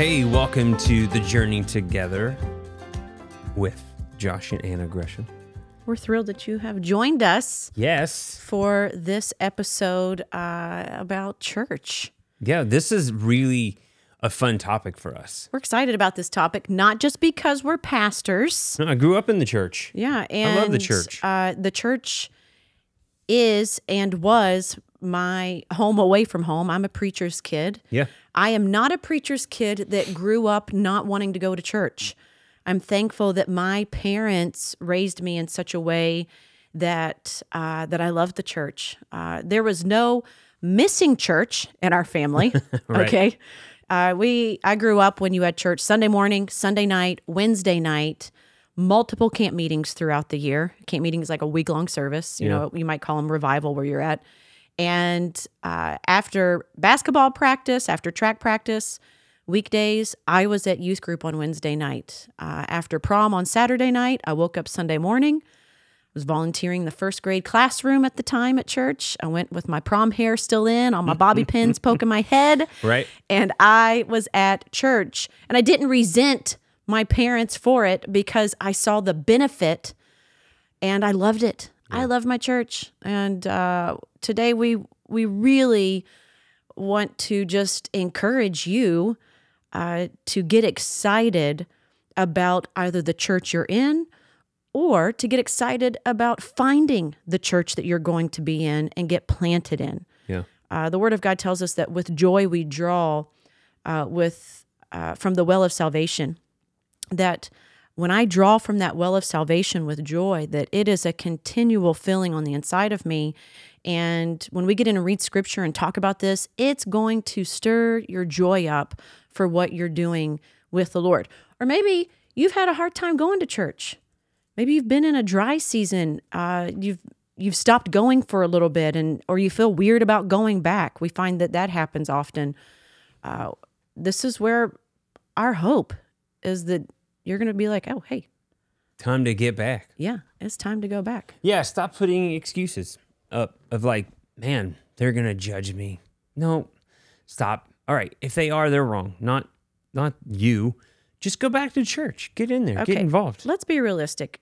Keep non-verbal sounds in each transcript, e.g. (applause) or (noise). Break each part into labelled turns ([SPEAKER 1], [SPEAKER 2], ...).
[SPEAKER 1] Hey, welcome to the journey together with Josh and Anna Gresham.
[SPEAKER 2] We're thrilled that you have joined us
[SPEAKER 1] Yes.
[SPEAKER 2] for this episode uh, about church.
[SPEAKER 1] Yeah, this is really a fun topic for us.
[SPEAKER 2] We're excited about this topic, not just because we're pastors.
[SPEAKER 1] I grew up in the church.
[SPEAKER 2] Yeah, and I
[SPEAKER 1] love the church.
[SPEAKER 2] Uh, the church is and was my home away from home. I'm a preacher's kid.
[SPEAKER 1] Yeah.
[SPEAKER 2] I am not a preacher's kid that grew up not wanting to go to church. I'm thankful that my parents raised me in such a way that uh, that I loved the church. Uh, there was no missing church in our family. (laughs)
[SPEAKER 1] Right.
[SPEAKER 2] Okay, uh, we I grew up when you had church Sunday morning, Sunday night, Wednesday night, multiple camp meetings throughout the year. Camp meeting is like a week long service. You
[SPEAKER 1] Yeah.
[SPEAKER 2] know, you might call them revival where you're at. And uh, after basketball practice, after track practice, weekdays, I was at youth group on Wednesday night. Uh, after prom on Saturday night, I woke up Sunday morning. I Was volunteering the first grade classroom at the time at church. I went with my prom hair still in, all my bobby (laughs) pins poking my head.
[SPEAKER 1] Right.
[SPEAKER 2] And I was at church. And I didn't resent my parents for it because I saw the benefit and I loved it. I love my church. And uh, today we we really want to just encourage you uh, to get excited about either the church you're in or to get excited about finding the church that you're going to be in and get planted in.
[SPEAKER 1] Yeah.
[SPEAKER 2] Uh, the Word of God tells us that with joy we draw uh, with uh, from the well of salvation. That when I draw from that well of salvation with joy, that it is a continual filling on the inside of me. And when we get in and read Scripture and talk about this, it's going to stir your joy up for what you're doing with the Lord. Or maybe you've had a hard time going to church. Maybe you've been in a dry season. Uh, you've you've stopped going for a little bit, and or you feel weird about going back. We find that that happens often. Uh, this is where our hope is that you're going to be like, oh, hey,
[SPEAKER 1] Time to get back.
[SPEAKER 2] yeah, it's time to go back.
[SPEAKER 1] Yeah, stop putting excuses up of like, man, they're gonna judge me. No, stop. All right, if they are, they're wrong. Not not you. Just go back to church. Get in there. Get involved.
[SPEAKER 2] Let's be realistic.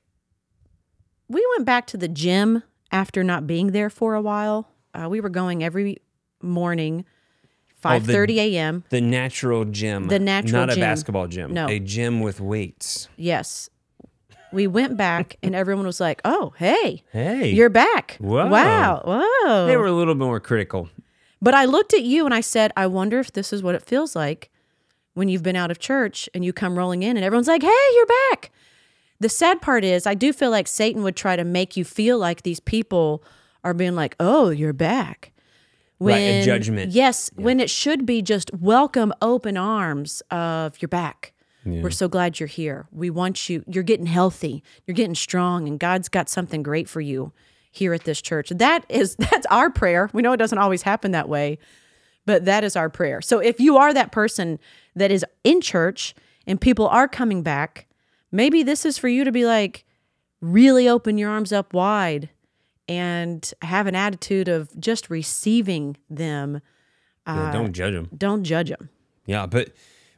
[SPEAKER 2] We went back to the gym after not being there for a while. Uh, we were going every morning, five thirty a.m.
[SPEAKER 1] The natural gym.
[SPEAKER 2] The natural
[SPEAKER 1] not
[SPEAKER 2] gym.
[SPEAKER 1] a basketball gym.
[SPEAKER 2] No.
[SPEAKER 1] A gym with weights.
[SPEAKER 2] Yes, we went back, and everyone was like, "Oh, hey,
[SPEAKER 1] Hey.
[SPEAKER 2] you're back!
[SPEAKER 1] Whoa.
[SPEAKER 2] Wow, whoa!"
[SPEAKER 1] they were a little more critical.
[SPEAKER 2] But I looked at you and I said, I wonder if this is what it feels like when you've been out of church and you come rolling in and everyone's like, hey, you're back. The sad part is, I do feel like Satan would try to make you feel like these people are being like, oh, you're back.
[SPEAKER 1] Right, a judgment.
[SPEAKER 2] Yes, when it should be just welcome, open arms of you're back. We're so glad you're here. We want you. You're getting healthy. You're getting strong, and God's got something great for you here at this church. That is (laughs) that's our prayer. We know it doesn't always happen that way, but that is our prayer. So if you are that person that is in church and people are coming back, maybe this is for you to be like really open your arms up wide and have an attitude of just receiving them. Uh,
[SPEAKER 1] Yeah, don't judge them.
[SPEAKER 2] Don't judge them.
[SPEAKER 1] Yeah, but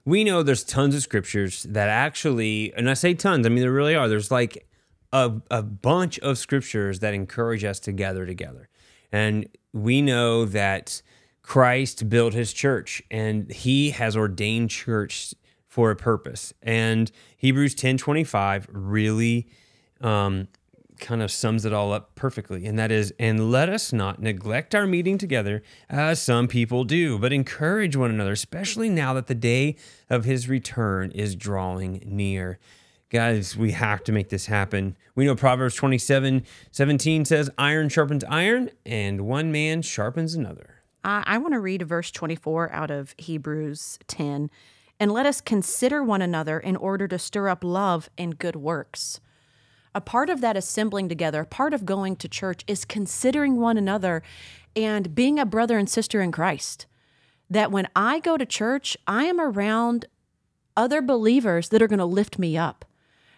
[SPEAKER 1] we know there's tons of scriptures that actually, and I say tons, I mean there really are. There's like a, a bunch of scriptures that encourage us to gather together. And we know that Christ built his church and he has ordained church for a purpose. And Hebrews 10 25 really um, kind of sums it all up perfectly. And that is, and let us not neglect our meeting together as some people do, but encourage one another, especially now that the day of his return is drawing near. Guys, we have to make this happen. We know Proverbs 27 17 says, Iron sharpens iron, and one man sharpens another.
[SPEAKER 2] I, I want to read verse 24 out of Hebrews 10. And let us consider one another in order to stir up love and good works. A part of that assembling together, a part of going to church is considering one another and being a brother and sister in Christ. That when I go to church, I am around other believers that are going to lift me up.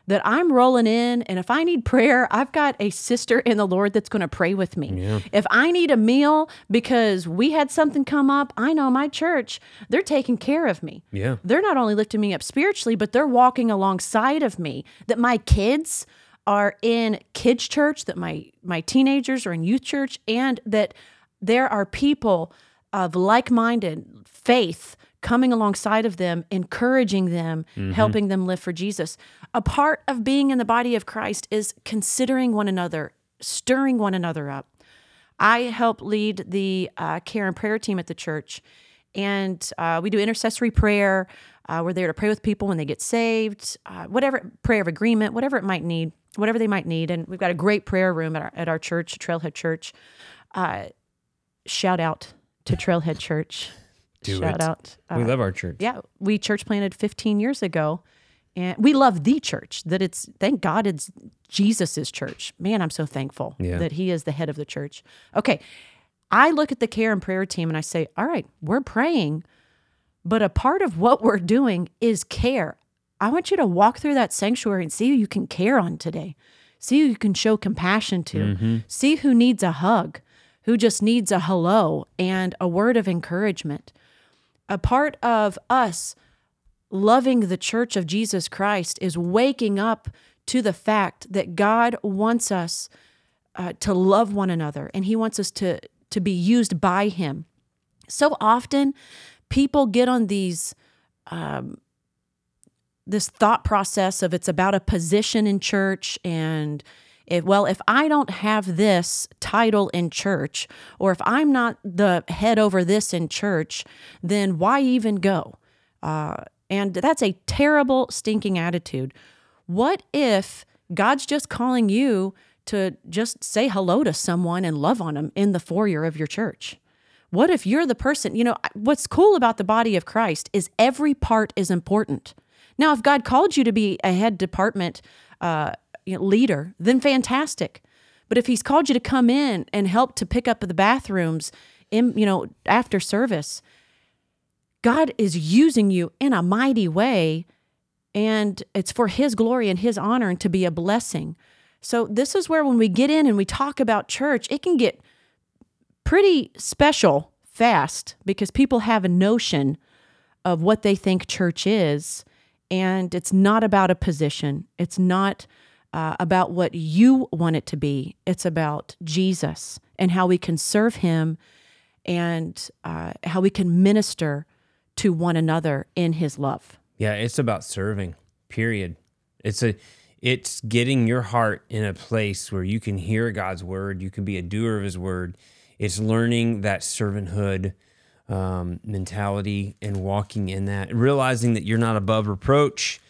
[SPEAKER 2] that I'm rolling in and if I need prayer, I've got a sister in the Lord that's going to pray with me. If I need a meal because we had something come up, I know my church, they're taking care of me.
[SPEAKER 1] Yeah.
[SPEAKER 2] They're not only lifting me up spiritually, but they're walking alongside of me. That my kids are in kids church, that my my teenagers are in youth church and that there are people of like-minded faith coming alongside of them, encouraging them, helping them live for Jesus. A part of being in the body of Christ is considering one another, stirring one another up. I help lead the uh, care and prayer team at the church, and uh, we do intercessory prayer. Uh, we're there to pray with people when they get saved, uh, whatever prayer of agreement, whatever it might need, whatever they might need. And we've got a great prayer room at our, at our church, Trailhead Church. Uh, shout out to Trailhead Church.
[SPEAKER 1] Do
[SPEAKER 2] shout
[SPEAKER 1] it.
[SPEAKER 2] out.
[SPEAKER 1] we
[SPEAKER 2] Uh,
[SPEAKER 1] love our church.
[SPEAKER 2] yeah, we church planted 15 years ago, and we love the church. That it's thank God it's Jesus's church. Man, I'm so thankful
[SPEAKER 1] Yeah.
[SPEAKER 2] that He is the head of the church. Okay, I look at the care and prayer team and I say, all right, we're praying, but a part of what we're doing is care. I want you to walk through that sanctuary and see who you can care on today. See who you can show compassion to. See who needs a hug, who just needs a hello and a word of encouragement a part of us loving the church of Jesus Christ is waking up to the fact that God wants us uh, to love one another and he wants us to to be used by him. So often people get on these um, this thought process of it's about a position in church and if, well, if I don't have this title in church, or if I'm not the head over this in church, then why even go? Uh, and that's a terrible, stinking attitude. What if God's just calling you to just say hello to someone and love on them in the foyer of your church? What if you're the person? You know, what's cool about the body of Christ is every part is important. Now, if God called you to be a head department uh, you know, leader, then fantastic. But if He's called you to come in and help to pick up the bathrooms, in you know, after service, God is using you in a mighty way, and it's for His glory and His honor and to be a blessing. So this is where when we get in and we talk about church, it can get pretty special fast because people have a notion of what they think church is. And it's not about a position, it's not uh, about what you want it to be. It's about Jesus and how we can serve him and uh, how we can minister to one another in his love.
[SPEAKER 1] Yeah, it's about serving. Period. It's a it's getting your heart in a place where you can hear God's word, you can be a doer of his word. It's learning that servanthood um, mentality and walking in that, realizing that you're not above reproach.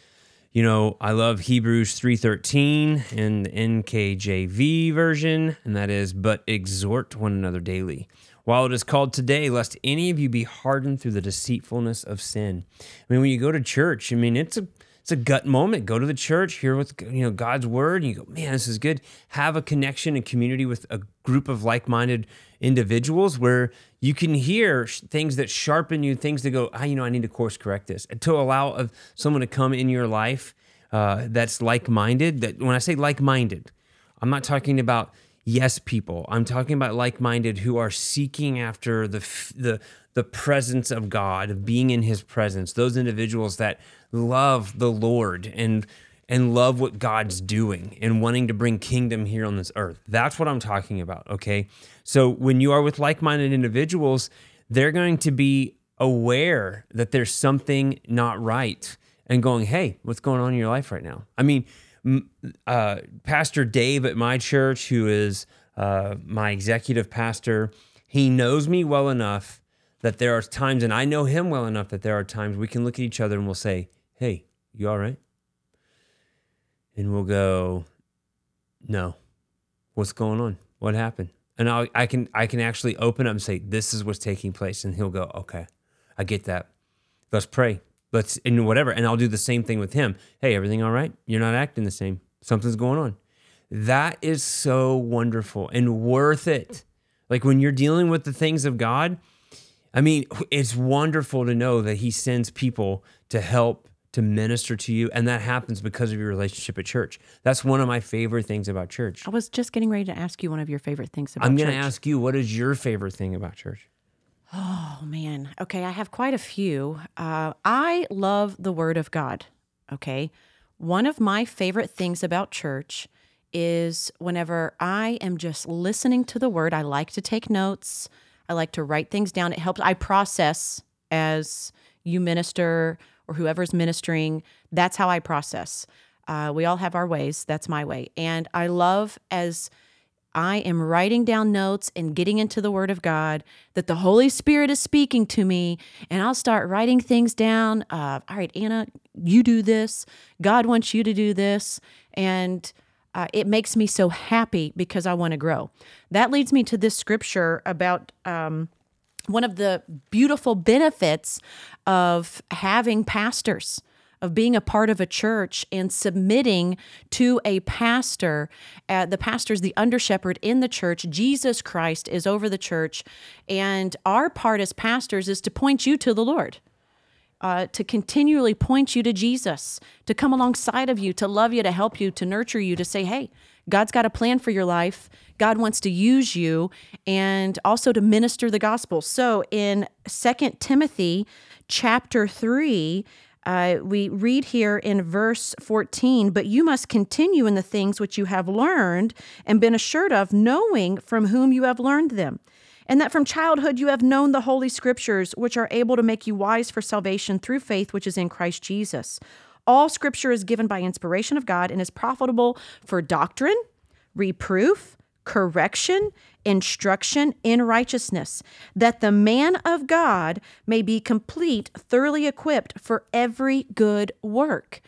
[SPEAKER 1] You know, I love Hebrews 3:13 in the NKJV version, and that is, but exhort one another daily. While it is called today, lest any of you be hardened through the deceitfulness of sin. I mean, when you go to church, I mean, it's a it's a gut moment. Go to the church, hear what you know God's word, and you go, man, this is good. Have a connection and community with a group of like-minded individuals where you can hear sh- things that sharpen you, things that go, ah, you know, I need to course correct this, and to allow of someone to come in your life uh, that's like-minded. That when I say like-minded, I'm not talking about yes people. I'm talking about like-minded who are seeking after the the the presence of God, of being in His presence. Those individuals that love the Lord and and love what God's doing and wanting to bring kingdom here on this earth. That's what I'm talking about. Okay, so when you are with like-minded individuals, they're going to be aware that there's something not right and going, hey, what's going on in your life right now? I mean, uh, Pastor Dave at my church, who is uh, my executive pastor, he knows me well enough that there are times, and I know him well enough that there are times we can look at each other and we'll say, hey, you all right? And we'll go, no. What's going on? What happened? And I'll, I can I can actually open up and say, this is what's taking place. And he'll go, okay, I get that. Let's pray. Let's and whatever. And I'll do the same thing with him. Hey, everything all right? You're not acting the same. Something's going on. That is so wonderful and worth it. Like when you're dealing with the things of God, I mean, it's wonderful to know that He sends people to help to minister to you, and that happens because of your relationship at church. That's one of my favorite things about church.
[SPEAKER 2] I was just getting ready to ask you one of your favorite things about church.
[SPEAKER 1] I'm going to ask you, what is your favorite thing about church?
[SPEAKER 2] Oh man. Okay, I have quite a few. Uh, I love the Word of God. Okay, one of my favorite things about church is whenever I am just listening to the Word. I like to take notes. I like to write things down. It helps. I process as you minister or whoever's ministering. That's how I process. Uh, we all have our ways. That's my way. And I love as I am writing down notes and getting into the Word of God, that the Holy Spirit is speaking to me, and I'll start writing things down. Uh, all right, Anna, you do this. God wants you to do this. And uh, it makes me so happy because I want to grow. That leads me to this scripture about. Um, one of the beautiful benefits of having pastors of being a part of a church and submitting to a pastor. Uh, the pastor is the under shepherd in the church. Jesus Christ is over the church. And our part as pastors is to point you to the Lord. Uh, to continually point you to Jesus, to come alongside of you, to love you, to help you, to nurture you, to say, hey, God's got a plan for your life. God wants to use you, and also to minister the gospel. So in Second Timothy chapter 3, uh, we read here in verse 14, but you must continue in the things which you have learned and been assured of, knowing from whom you have learned them and that from childhood you have known the Holy Scriptures, which are able to make you wise for salvation through faith which is in Christ Jesus. All Scripture is given by inspiration of God and is profitable for doctrine, reproof, correction, instruction in righteousness, that the man of God may be complete, thoroughly equipped for every good work.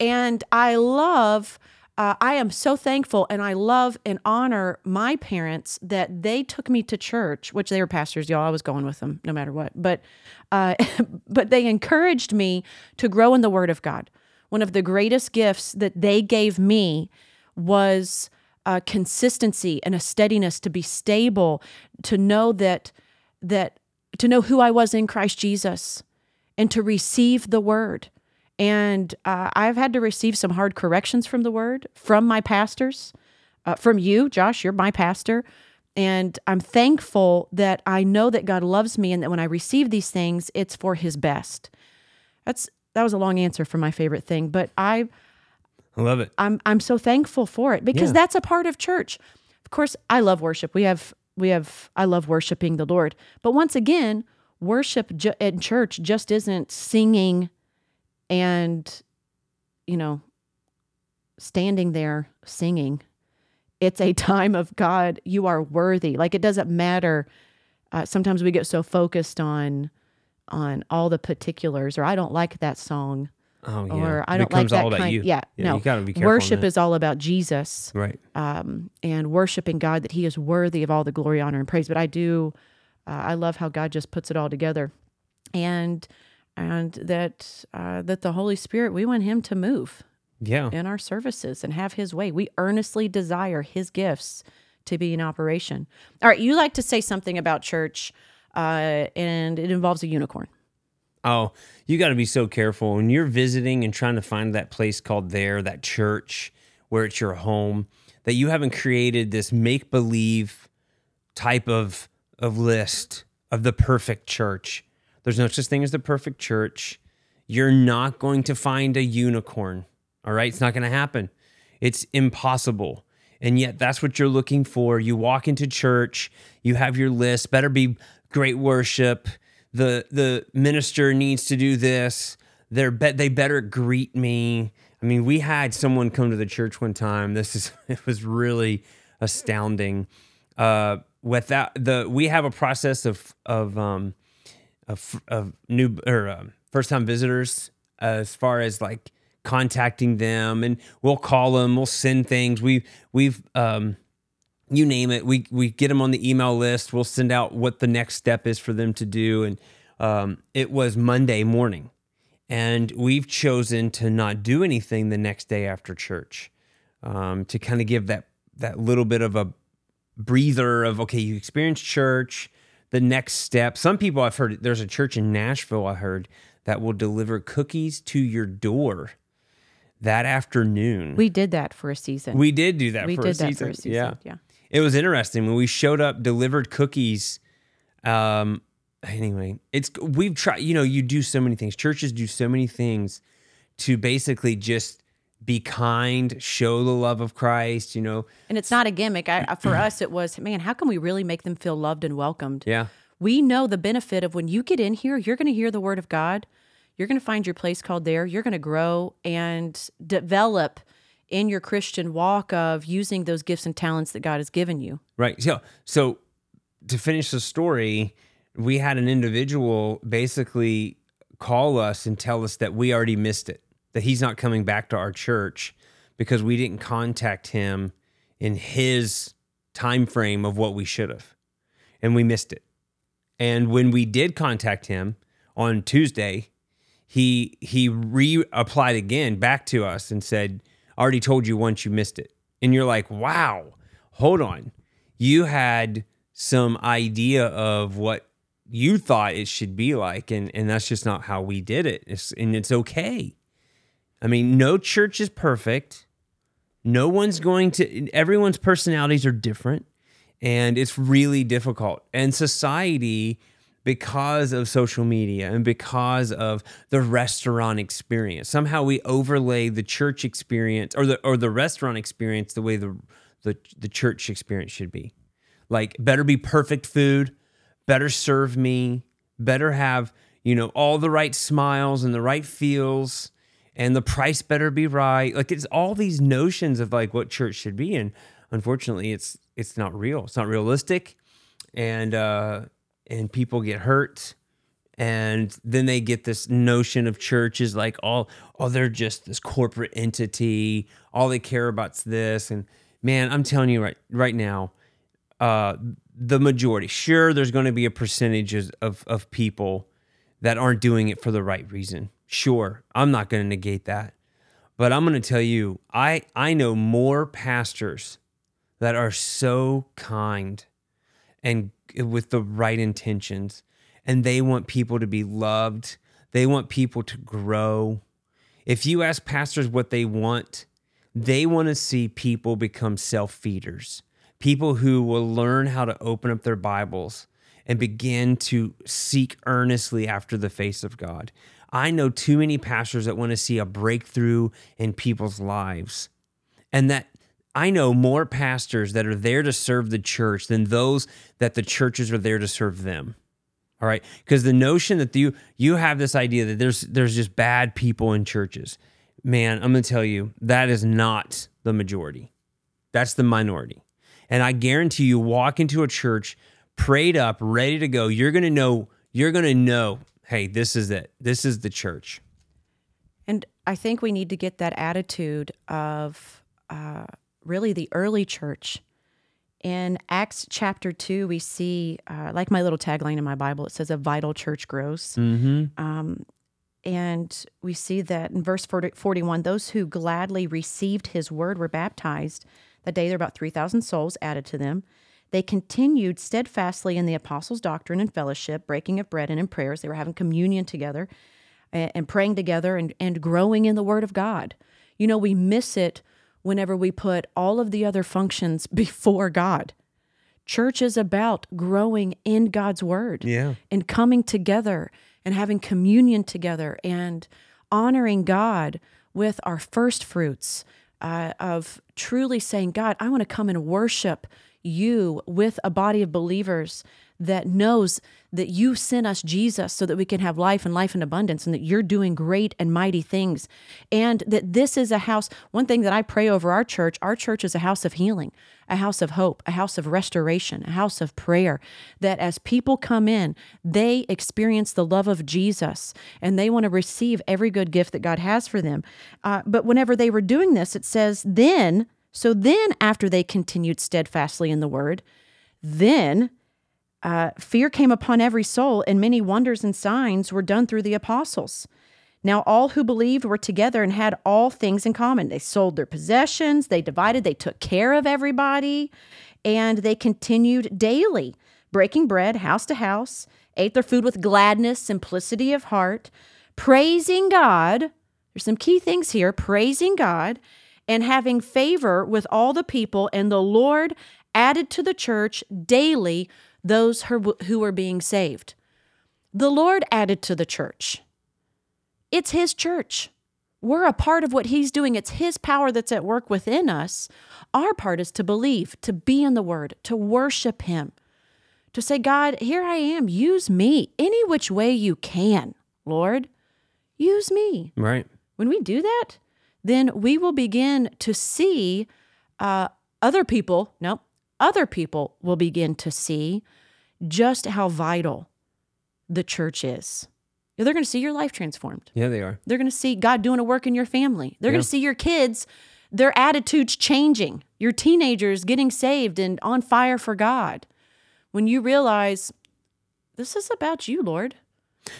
[SPEAKER 2] And I love uh, I am so thankful and I love and honor my parents that they took me to church, which they were pastors, y'all. I was going with them no matter what. But, uh, (laughs) but they encouraged me to grow in the Word of God. One of the greatest gifts that they gave me was a consistency and a steadiness to be stable, to know that that to know who I was in Christ Jesus, and to receive the Word. And uh, I've had to receive some hard corrections from the word, from my pastors, uh, from you, Josh, you're my pastor. And I'm thankful that I know that God loves me and that when I receive these things, it's for his best. That's that was a long answer for my favorite thing, but I
[SPEAKER 1] I love it.
[SPEAKER 2] I'm I'm so thankful for it because
[SPEAKER 1] Yeah.
[SPEAKER 2] that's a part of church. Of course, I love worship. We have we have I love worshiping the Lord. But once again, worship ju- in church just isn't singing and you know standing there singing. It's a time of God, you are worthy. Like it doesn't matter uh, sometimes we get so focused on on all the particulars or I don't like that song
[SPEAKER 1] Oh, yeah.
[SPEAKER 2] or I don't like that
[SPEAKER 1] all
[SPEAKER 2] kind.
[SPEAKER 1] you.
[SPEAKER 2] Yeah, no.
[SPEAKER 1] You gotta be careful.
[SPEAKER 2] Worship is all about Jesus
[SPEAKER 1] right.
[SPEAKER 2] um, and worshiping God that He is worthy of all the glory, honor, and praise. But I do, uh, I love how God just puts it all together, and and that uh, that the Holy Spirit, we want Him to move
[SPEAKER 1] Yeah.
[SPEAKER 2] in our services and have His way. We earnestly desire His gifts to be in operation. All right, you like to say something about church, uh, and it involves a unicorn.
[SPEAKER 1] Oh, you got to be so careful when you're visiting and trying to find that place called there, that church where it's your home, that you haven't created this make believe type of of list of the perfect church. There's no such thing as the perfect church. You're not going to find a unicorn. All right, it's not going to happen. It's impossible. And yet that's what you're looking for. You walk into church, you have your list, better be great worship. The the minister needs to do this. They're bet they better greet me. I mean, we had someone come to the church one time. This is (laughs) it was really astounding. Uh with that the we have a process of of um of, of new or um, first time visitors as far as like contacting them and we'll call them we'll send things we we've um you name it we we get them on the email list we'll send out what the next step is for them to do and um it was monday morning and we've chosen to not do anything the next day after church um to kind of give that that little bit of a breather of okay you experienced church the next step some people i've heard there's a church in nashville i heard that will deliver cookies to your door that afternoon.
[SPEAKER 2] We did that for a season.
[SPEAKER 1] We did do that
[SPEAKER 2] We
[SPEAKER 1] for,
[SPEAKER 2] did
[SPEAKER 1] a
[SPEAKER 2] that
[SPEAKER 1] season.
[SPEAKER 2] for a season.
[SPEAKER 1] Yeah.
[SPEAKER 2] Yeah.
[SPEAKER 1] It was interesting when we showed up, delivered cookies. Um, anyway, it's we've tried. You know, you do so many things. Churches do so many things to basically just be kind, show the love of Christ. You know,
[SPEAKER 2] And it's not a gimmick. I, for us, it was, man, how can we really make them feel loved and welcomed?
[SPEAKER 1] yeah,
[SPEAKER 2] We know the benefit of when you get in here, you're going to hear the word of God. You're going to find your place called there. You're going to grow and develop in your Christian walk of using those gifts and talents that God has given you.
[SPEAKER 1] right. So, so to finish the story, we had an individual basically call us and tell us that we already missed it, that he's not coming back to our church because we didn't contact him in his time frame of what we should have. And we missed it. And when we did contact him on Tuesday, he he reapplied again back to us and said, "I already told you once you missed it." And you're like, "Wow, hold on, you had some idea of what you thought it should be like, and and that's just not how we did it. It's, and it's okay. I mean, no church is perfect. No one's going to. Everyone's personalities are different, and it's really difficult. And society because of social media and because of the restaurant experience. Somehow we overlay the church experience or the or the restaurant experience the way the the, the church experience should be. Like better be perfect food, better serve me, better have, you know, all the right smiles and the right feels and the price better be right. Like it's all these notions of like what church should be and unfortunately it's it's not real. It's not realistic and uh and people get hurt. And then they get this notion of church is like all oh they're just this corporate entity. All they care about's this. And man i'm telling you right right now uh the majority sure there's going to be a percentage of of people that aren't doing it for the right reason. Sure i'm not going to negate that. But i'm going to tell you i i know more pastors that are so kind and with the right intentions and they want people to be loved. They want people to grow. If you ask pastors what they want they want to see people become self-feeders people who will learn how to open up their bibles and begin to seek earnestly after the face of god. I know too many pastors that want to see a breakthrough in people's lives and that I know more pastors that are there to serve the church than those that the churches are there to serve them. All right, because the notion that you you have this idea that there's there's just bad people in churches, man, I'm going to tell you that is not the majority. That's the minority. And I guarantee you walk into a church prayed up, ready to go, you're going to know you're going to know, hey, this is it. This is the church.
[SPEAKER 2] And I think we need to get that attitude of uh, really the early church. In Acts chapter 2, we see, uh, like my little tagline in my Bible, it says, a vital church grows. Um, and we see that in verse 40, 41, those who gladly received his word were baptized. That day, there were about 3,000 souls added to them. They continued steadfastly in the apostles' doctrine and fellowship, breaking of bread and in prayers. They were having communion together and, and praying together and, and growing in the word of God. You know, we miss it whenever we put all of the other functions (laughs) before God. Church is about growing in God's word
[SPEAKER 1] Yeah.
[SPEAKER 2] and coming together and having communion together and honoring God with our first fruits uh, of truly saying, God, I want to come and worship you with a body of believers that knows that you sent us Jesus so that we can have life and life in abundance and that you're doing great and mighty things. And that this is a house. One thing that I pray over our church our church is a house of healing, a house of hope, a house of restoration, a house of prayer. That as people come in, they experience the love of Jesus and they want to receive every good gift that God has for them. Uh, but whenever they were doing this, it says, then, so then after they continued steadfastly in the word, then uh, fear came upon every soul, and many wonders and signs were done through the apostles. Now, all who believed were together and had all things in common. They sold their possessions, they divided, they took care of everybody, and they continued daily, breaking bread house to house, ate their food with gladness, simplicity of heart, praising God. There's some key things here praising God and having favor with all the people, and the Lord added to the church daily those who were being saved. The Lord added to the church. It's His church. We're a part of what He's doing. It's His power that's at work within us. Our part is to believe, to be in the Word, to worship Him, to say, God, here I am. Use me any which way you can, Lord. Use me.
[SPEAKER 1] Right.
[SPEAKER 2] When we do that, then we will begin to see uh, other people, no, other people will begin to see just how vital the church is. They're going to see your life transformed.
[SPEAKER 1] Yeah, they are.
[SPEAKER 2] They're going to see God doing a work in your family. They're
[SPEAKER 1] Yeah.
[SPEAKER 2] going to see your kids, their attitudes changing, your teenagers getting saved and on fire for God. When you realize this is about you, Lord.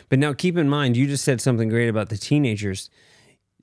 [SPEAKER 1] But now keep in mind, you just said something great about the teenagers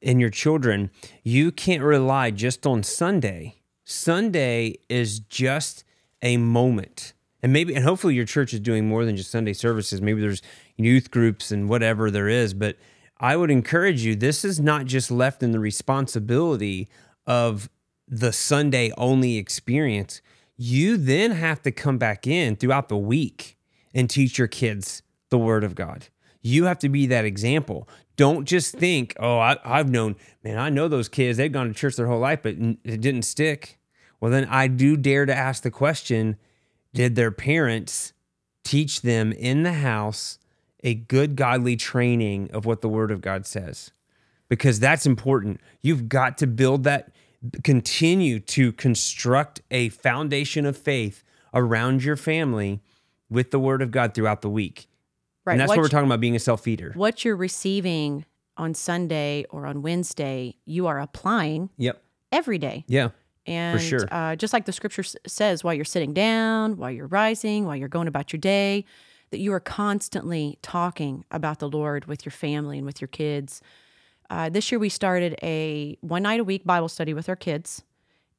[SPEAKER 1] and your children. You can't rely just on Sunday. Sunday is just a moment. And maybe, and hopefully your church is doing more than just Sunday services. Maybe there's youth groups and whatever there is. But I would encourage you, this is not just left in the responsibility of the Sunday only experience. You then have to come back in throughout the week and teach your kids the word of God. You have to be that example. Don't just think, oh, I, I've known, man, I know those kids. They've gone to church their whole life, but it didn't stick. Well, then I do dare to ask the question Did their parents teach them in the house a good godly training of what the word of God says? Because that's important. You've got to build that, continue to construct a foundation of faith around your family with the word of God throughout the week.
[SPEAKER 2] Right.
[SPEAKER 1] And that's
[SPEAKER 2] What
[SPEAKER 1] what we're talking about being a self feeder.
[SPEAKER 2] What you're receiving on Sunday or on Wednesday, you are applying
[SPEAKER 1] Yep.
[SPEAKER 2] every day.
[SPEAKER 1] Yeah.
[SPEAKER 2] And for
[SPEAKER 1] sure.
[SPEAKER 2] uh, just like the scripture says, while you're sitting down, while you're rising, while you're going about your day, that you are constantly talking about the Lord with your family and with your kids. Uh, this year, we started a one night a week Bible study with our kids.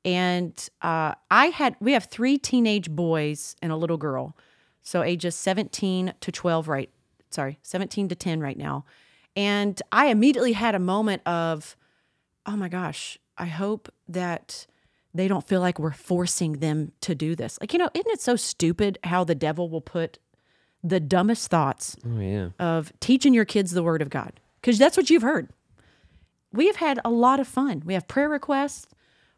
[SPEAKER 2] And uh, I had, we have three teenage boys and a little girl. So ages 17 to 12, right? Sorry, 17 to 10 right now. And I immediately had a moment of, oh my gosh, I hope that they don't feel like we're forcing them to do this. Like, you know, isn't it so stupid how the devil will put the dumbest thoughts
[SPEAKER 1] Oh, yeah.
[SPEAKER 2] of teaching your kids the word of God? Because that's what you've heard. We have had a lot of fun. We have prayer requests.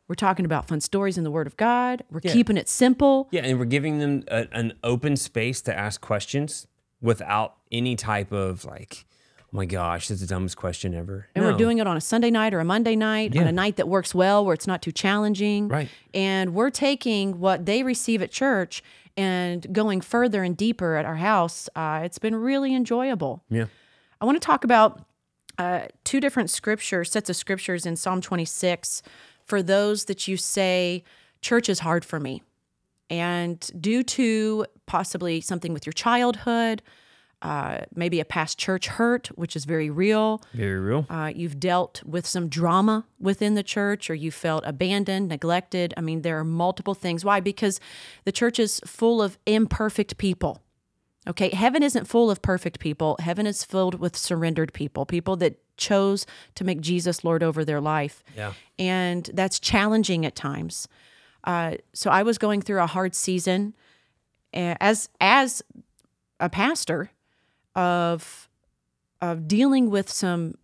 [SPEAKER 2] We're talking about fun stories in the word of God. We're keeping it simple.
[SPEAKER 1] Yeah. And we're giving them a, an open space to ask questions without any type of like, oh my gosh, that's the dumbest question ever.
[SPEAKER 2] And
[SPEAKER 1] No.
[SPEAKER 2] we're doing it on a Sunday night or a Monday night, on a night that works well, where it's not too challenging.
[SPEAKER 1] Right.
[SPEAKER 2] And we're taking what they receive at church and going further and deeper at our house. Uh, it's been really enjoyable.
[SPEAKER 1] Yeah.
[SPEAKER 2] I want to talk about uh, two different scriptures, sets of scriptures in Psalm 26 for those that you say, church is hard for me. And due to possibly something with your childhood, uh, maybe a past church hurt, which is very real,
[SPEAKER 1] Very real.
[SPEAKER 2] uh, you've dealt with some drama within the church or you felt abandoned, neglected. I mean, there are multiple things. Why? Because the church is full of imperfect people. Okay, heaven isn't full of perfect people. Heaven is filled with surrendered people, people that chose to make Jesus Lord over their life.
[SPEAKER 1] Yeah.
[SPEAKER 2] And that's challenging at times. Uh, so I was going through a hard season uh, as as a pastor of of dealing with some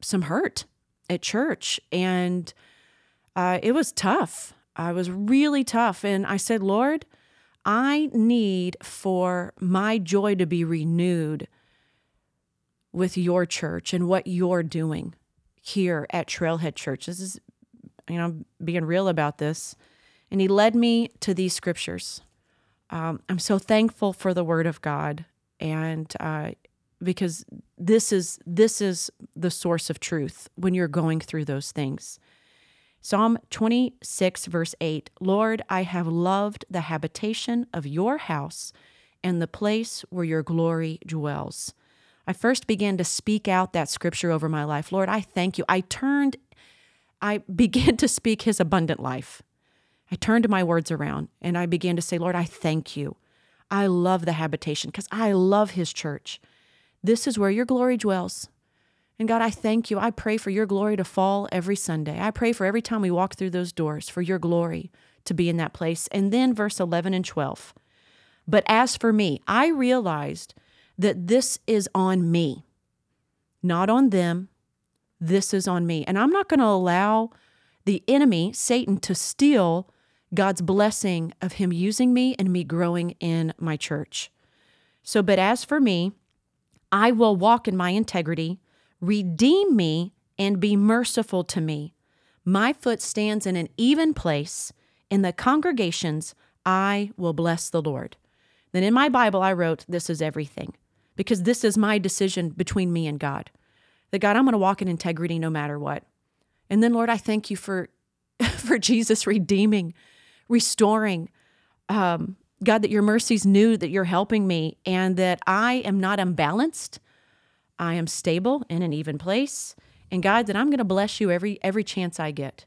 [SPEAKER 2] some hurt at church and uh, it was tough i was really tough and i said lord i need for my joy to be renewed with your church and what you're doing here at trailhead church this is you know being real about this and he led me to these scriptures um, i'm so thankful for the word of god and uh, because this is this is the source of truth when you're going through those things. Psalm 26 verse 8. Lord, I have loved the habitation of your house and the place where your glory dwells. I first began to speak out that scripture over my life. Lord, I thank you. I turned I (laughs) began to speak his abundant life. I turned my words around and I began to say, Lord, I thank you. I love the habitation because I love his church. This is where your glory dwells. And God, I thank you. I pray for your glory to fall every Sunday. I pray for every time we walk through those doors for your glory to be in that place. And then verse 11 and 12. But as for me, I realized that this is on me, not on them. This is on me. And I'm not going to allow the enemy, Satan, to steal God's blessing of him using me and me growing in my church. So, but as for me, I will walk in my integrity, redeem me, and be merciful to me. My foot stands in an even place. In the congregations, I will bless the Lord. Then in my Bible, I wrote, This is everything, because this is my decision between me and God. That God, I'm going to walk in integrity no matter what. And then, Lord, I thank you for, (laughs) for Jesus redeeming, restoring, um, God, that your mercies new, that you're helping me and that I am not unbalanced. I am stable in an even place. And God, that I'm going to bless you every every chance I get.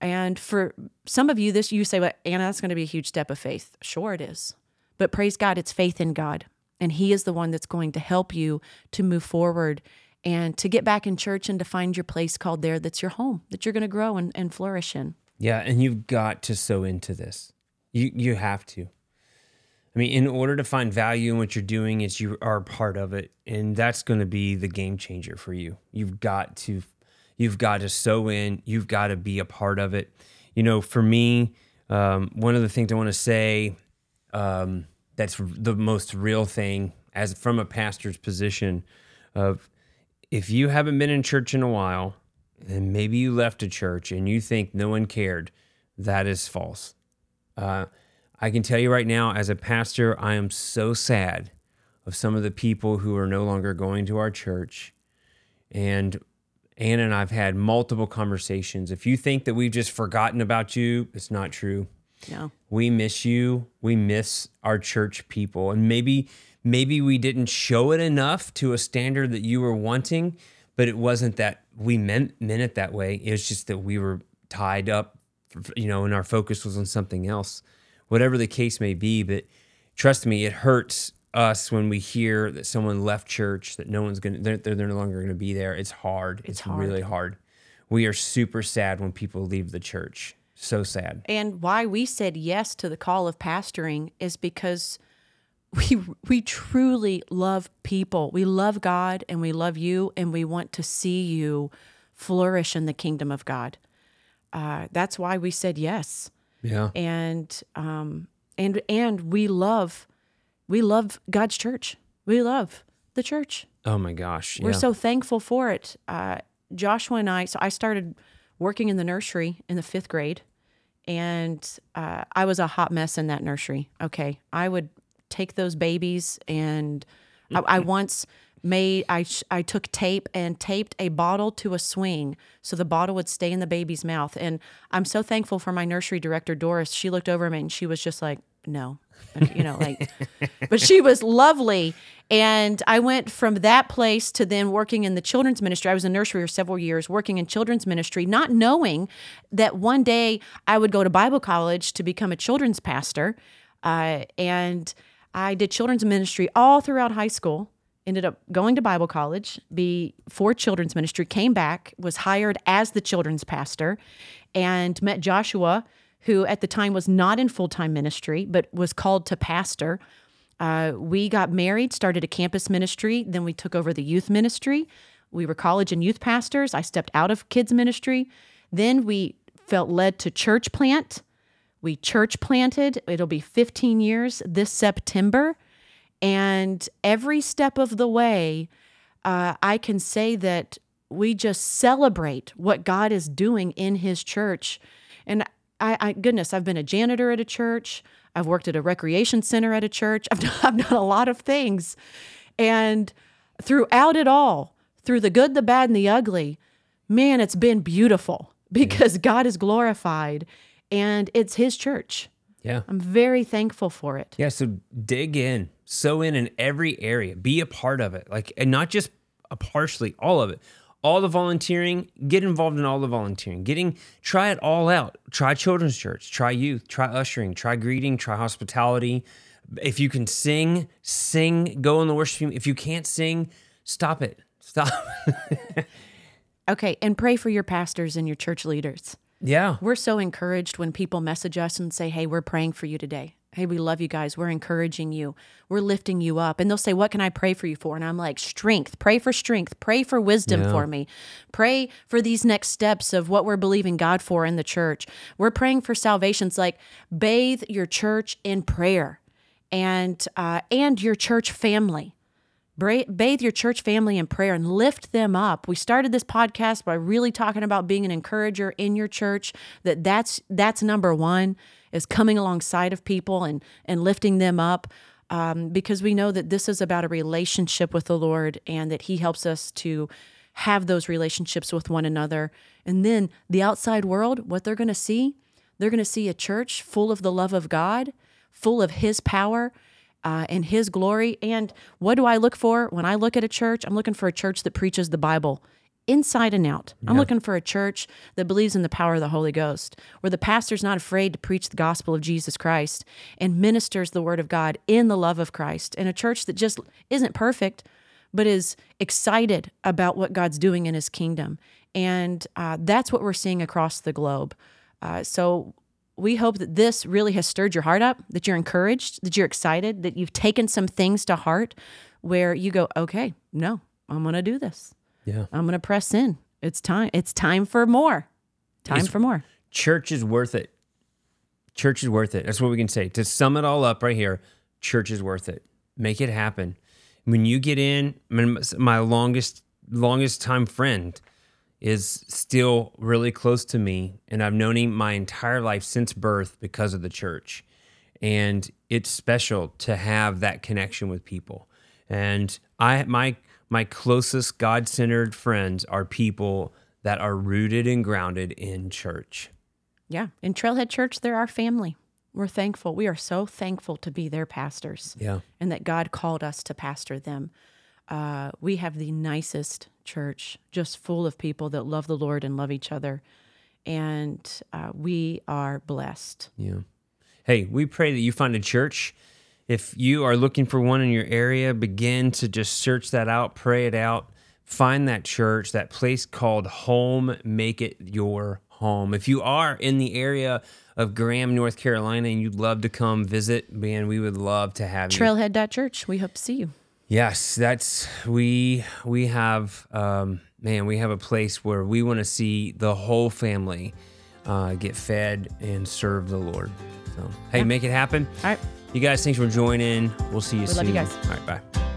[SPEAKER 2] And for some of you, this you say, well, Anna, that's going to be a huge step of faith. Sure, it is. But praise God, it's faith in God. And He is the one that's going to help you to move forward and to get back in church and to find your place called there that's your home, that you're going to grow and, and flourish in.
[SPEAKER 1] Yeah, and you've got to sow into this. You you have to. I mean, in order to find value in what you're doing, is you are part of it, and that's going to be the game changer for you. You've got to, you've got to sow in. You've got to be a part of it. You know, for me, um, one of the things I want to say um, that's the most real thing, as from a pastor's position, of if you haven't been in church in a while, and maybe you left a church and you think no one cared, that is false. Uh, I can tell you right now, as a pastor, I am so sad of some of the people who are no longer going to our church. And Anna and I've had multiple conversations. If you think that we've just forgotten about you, it's not true.
[SPEAKER 2] No.
[SPEAKER 1] We miss you. We miss our church people. And maybe maybe we didn't show it enough to a standard that you were wanting, but it wasn't that we meant meant it that way. It was just that we were tied up, you know, and our focus was on something else whatever the case may be. But trust me, it hurts us when we hear that someone left church, that no one's gonna, they're, they're no longer gonna be there. It's hard. It's,
[SPEAKER 2] It's hard.
[SPEAKER 1] really hard. We are super sad when people leave the church. So sad.
[SPEAKER 2] And why we said yes to the call of pastoring is because we we truly love people. We love God and we love you and we want to see you flourish in the kingdom of God. Uh, that's why we said yes.
[SPEAKER 1] Yeah.
[SPEAKER 2] And um, and and we love we love God's church. We love the church.
[SPEAKER 1] Oh my gosh.
[SPEAKER 2] We're so thankful for it. Uh, Joshua and I, so I started working in the nursery in the fifth grade, and uh, I was a hot mess in that nursery. Okay. I would take those babies, and I, I once made, I, I took tape and taped a bottle to a swing so the bottle would stay in the baby's mouth. And I'm so thankful for my nursery director, Doris. She looked over at me and she was just like, no, you know, like, but she was lovely. And I went from that place to then working in the children's ministry. I was in nursery for several years, working in children's ministry, not knowing that one day I would go to Bible college to become a children's pastor. Uh, and I did children's ministry all throughout high school. Ended up going to Bible college, be for children's ministry, came back, was hired as the children's pastor, and met Joshua, who at the time was not in full time ministry, but was called to pastor. Uh, we got married, started a campus ministry, then we took over the youth ministry. We were college and youth pastors. I stepped out of kids ministry. Then we felt led to church plant. We church planted. It'll be 15 years this September. And every step of the way, uh, I can say that we just celebrate what God is doing in His church. And I, I goodness, I've been a janitor at a church. I've worked at a recreation center at a church. (laughs) I've done, I've done a lot of things. And throughout it all, through the good, the bad, and the ugly, man, it's been beautiful because God is glorified and it's His church.
[SPEAKER 1] yeah.
[SPEAKER 2] I'm very thankful for it.
[SPEAKER 1] Yeah, so dig in, sow in in every area, be a part of it, like, and not just a partially, all of it. All the volunteering, get involved in all the volunteering. Getting, try it all out. Try children's church, try youth, try ushering, try greeting, try hospitality. If you can sing, sing. Go in the worship team. If you can't sing, stop it. Stop. (laughs)
[SPEAKER 2] Okay, and pray for your pastors and your church leaders.
[SPEAKER 1] yeah.
[SPEAKER 2] We're so encouraged when people message us and say, Hey, we're praying for you today. Hey, we love you guys. We're encouraging you. We're lifting you up. And they'll say, What can I pray for you for? And I'm like, Strength. Pray for strength. Pray for wisdom
[SPEAKER 1] Yeah.
[SPEAKER 2] for me. Pray for these next steps of what we're believing God for in the church. We're praying for salvations. Like, bathe your church in prayer and, uh, and your church family. Bathe your church family in prayer and lift them up. We started this podcast by really talking about being an encourager in your church. That that's that's number one is coming alongside of people and and lifting them up. Um, because we know that this is about a relationship with the Lord and that He helps us to have those relationships with one another. And then the outside world, what they're going to see, they're going to see a church full of the love of God, full of His power, uh, and His glory. And what do I look for when I look at a church? I'm looking for a church that preaches the Bible inside and out. I'm looking for a church that believes in the power of the Holy Ghost, where the pastor's not afraid to preach the gospel of Jesus Christ and ministers the word of God in the love of Christ, and a church that just isn't perfect, but is excited about what God's doing in His kingdom. And uh, that's what we're seeing across the globe. Uh, so we hope that this really has stirred your heart up, that you're encouraged, that you're excited, that you've taken some things to heart where you go, okay, no, I'm going to do this.
[SPEAKER 1] Yeah.
[SPEAKER 2] I'm going to press in. It's time. It's time for more. Time
[SPEAKER 1] It's-
[SPEAKER 2] for more.
[SPEAKER 1] Church is worth it. Church is worth it. That's what we can say. To sum it all up right here, church is worth it. Make it happen. When you get in, my longest longest time friend is still really close to me and I've known him my entire life since birth because of the church. And it's special to have that connection with people. And I my my closest God-centered friends are people that are rooted and grounded in church.
[SPEAKER 2] Yeah. In Trailhead Church, they're our family. We're thankful. We are so thankful to be their pastors
[SPEAKER 1] Yeah.
[SPEAKER 2] and that God called us to pastor them. Uh, we have the nicest church, just full of people that love the Lord and love each other. And uh, we are blessed.
[SPEAKER 1] Yeah. Hey, we pray that you find a church. If you are looking for one in your area, begin to just search that out, pray it out, find that church, that place called home, make it your home. If you are in the area of Graham, North Carolina, and you'd love to come visit, man, we would love to have you.
[SPEAKER 2] Trailhead.church, we hope to see you.
[SPEAKER 1] Yes, that's we we have um, man, we have a place where we want to see the whole family uh, get fed and serve the Lord. So hey, make it happen.
[SPEAKER 2] All right.
[SPEAKER 1] You guys, thanks for joining. We'll see you
[SPEAKER 2] We
[SPEAKER 1] soon.
[SPEAKER 2] love you guys.
[SPEAKER 1] All right, bye.